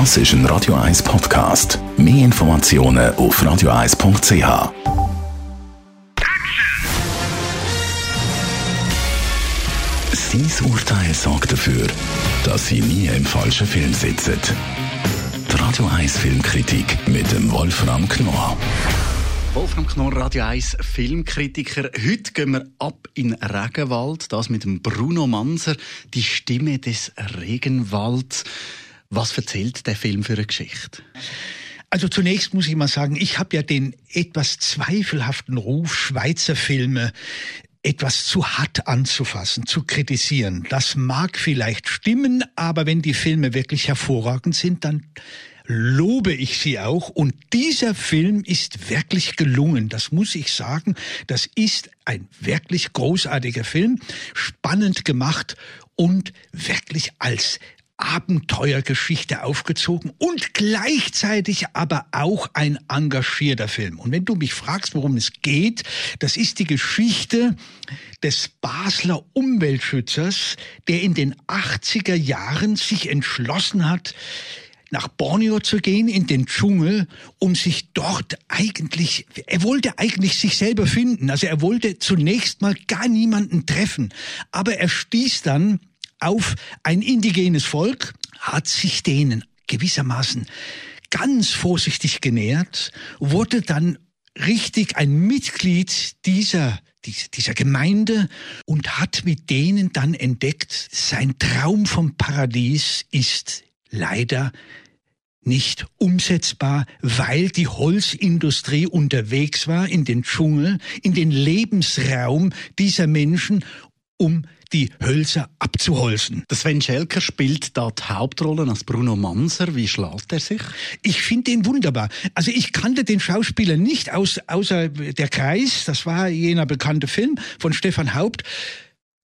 Das ist ein Radio 1 Podcast. Mehr Informationen auf radio1.ch. Sein Urteil sorgt dafür, dass Sie nie im falschen Film sitzen. Die Radio 1 Filmkritik mit dem Wolfram Knorr. Wolfram Knorr, Radio 1 Filmkritiker. Heute gehen wir ab in Regenwald, das mit dem Bruno Manser, die Stimme des Regenwalds. Was erzählt der Film für eine Geschichte? Also zunächst muss ich mal sagen, ich habe ja den etwas zweifelhaften Ruf, Schweizer Filme etwas zu hart anzufassen, zu kritisieren. Das mag vielleicht stimmen, aber wenn die Filme wirklich hervorragend sind, dann lobe ich sie auch. Und dieser Film ist wirklich gelungen. Das muss ich sagen. Das ist ein wirklich großartiger Film, spannend gemacht und wirklich als Abenteuergeschichte aufgezogen und gleichzeitig aber auch ein engagierter Film. Und wenn du mich fragst, worum es geht, das ist die Geschichte des Basler Umweltschützers, der in den 80er Jahren sich entschlossen hat, nach Borneo zu gehen, in den Dschungel, um sich dort eigentlich, er wollte eigentlich sich selber finden. Also er wollte zunächst mal gar niemanden treffen. Aber er stieß dann auf ein indigenes Volk, hat sich denen gewissermaßen ganz vorsichtig genähert, wurde dann richtig ein Mitglied dieser dieser Gemeinde und hat mit denen dann entdeckt, sein Traum vom Paradies ist leider nicht umsetzbar, weil die Holzindustrie unterwegs war in den Dschungel, in den Lebensraum dieser Menschen, um die Hölzer abzuholzen. Sven Schelker spielt da die Hauptrolle als Bruno Manser. Wie schlägt er sich? Ich finde ihn wunderbar. Also ich kannte den Schauspieler nicht aus, außer der Kreis. Das war jener bekannte Film von Stefan Haupt.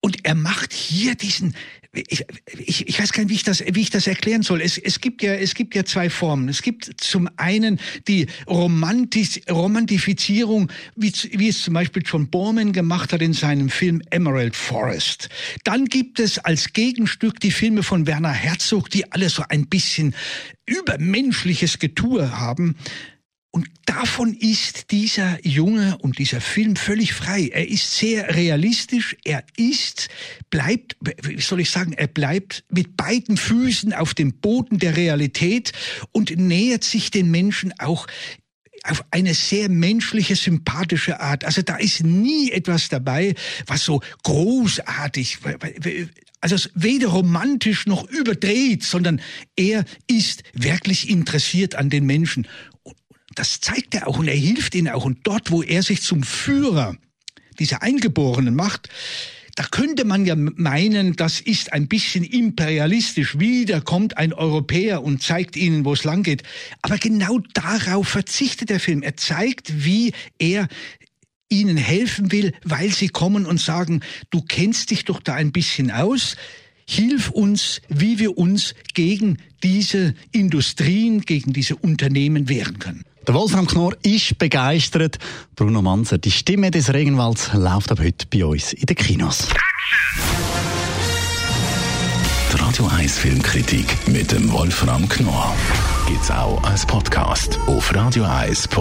Und er macht hier diesen, ich, ich, ich weiß gar nicht, wie ich das, wie ich das erklären soll. Es, es gibt ja, es gibt ja zwei Formen. Es gibt zum einen die Romantis, Romantifizierung, wie, wie es zum Beispiel John Borman gemacht hat in seinem Film Emerald Forest. Dann gibt es als Gegenstück die Filme von Werner Herzog, die alle so ein bisschen übermenschliches Getue haben. Und davon ist dieser Junge und dieser Film völlig frei. Er ist sehr realistisch. Er ist, bleibt, wie soll ich sagen, er bleibt mit beiden Füßen auf dem Boden der Realität und nähert sich den Menschen auch auf eine sehr menschliche, sympathische Art. Also da ist nie etwas dabei, was so großartig, also weder romantisch noch überdreht, sondern er ist wirklich interessiert an den Menschen das zeigt er auch und er hilft ihnen auch. Und dort, wo er sich zum Führer dieser Eingeborenen macht, da könnte man ja meinen, das ist ein bisschen imperialistisch. Wieder kommt ein Europäer und zeigt ihnen, wo es lang geht. Aber genau darauf verzichtet der Film. Er zeigt, wie er ihnen helfen will, weil sie kommen und sagen, du kennst dich doch da ein bisschen aus. Hilf uns, wie wir uns gegen diese Industrien, gegen diese Unternehmen wehren können. Der Wolfram Knorr ist begeistert. Bruno Manzer, die Stimme des Regenwalds, läuft ab heute bei uns in den Kinos. Die Radio 1 Filmkritik mit dem Wolfram Knorr gibt es auch als Podcast auf radioeis.ch.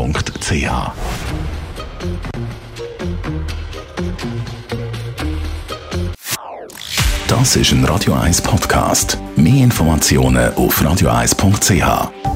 Das ist ein Radio 1 Podcast. Mehr Informationen auf radioeis.ch.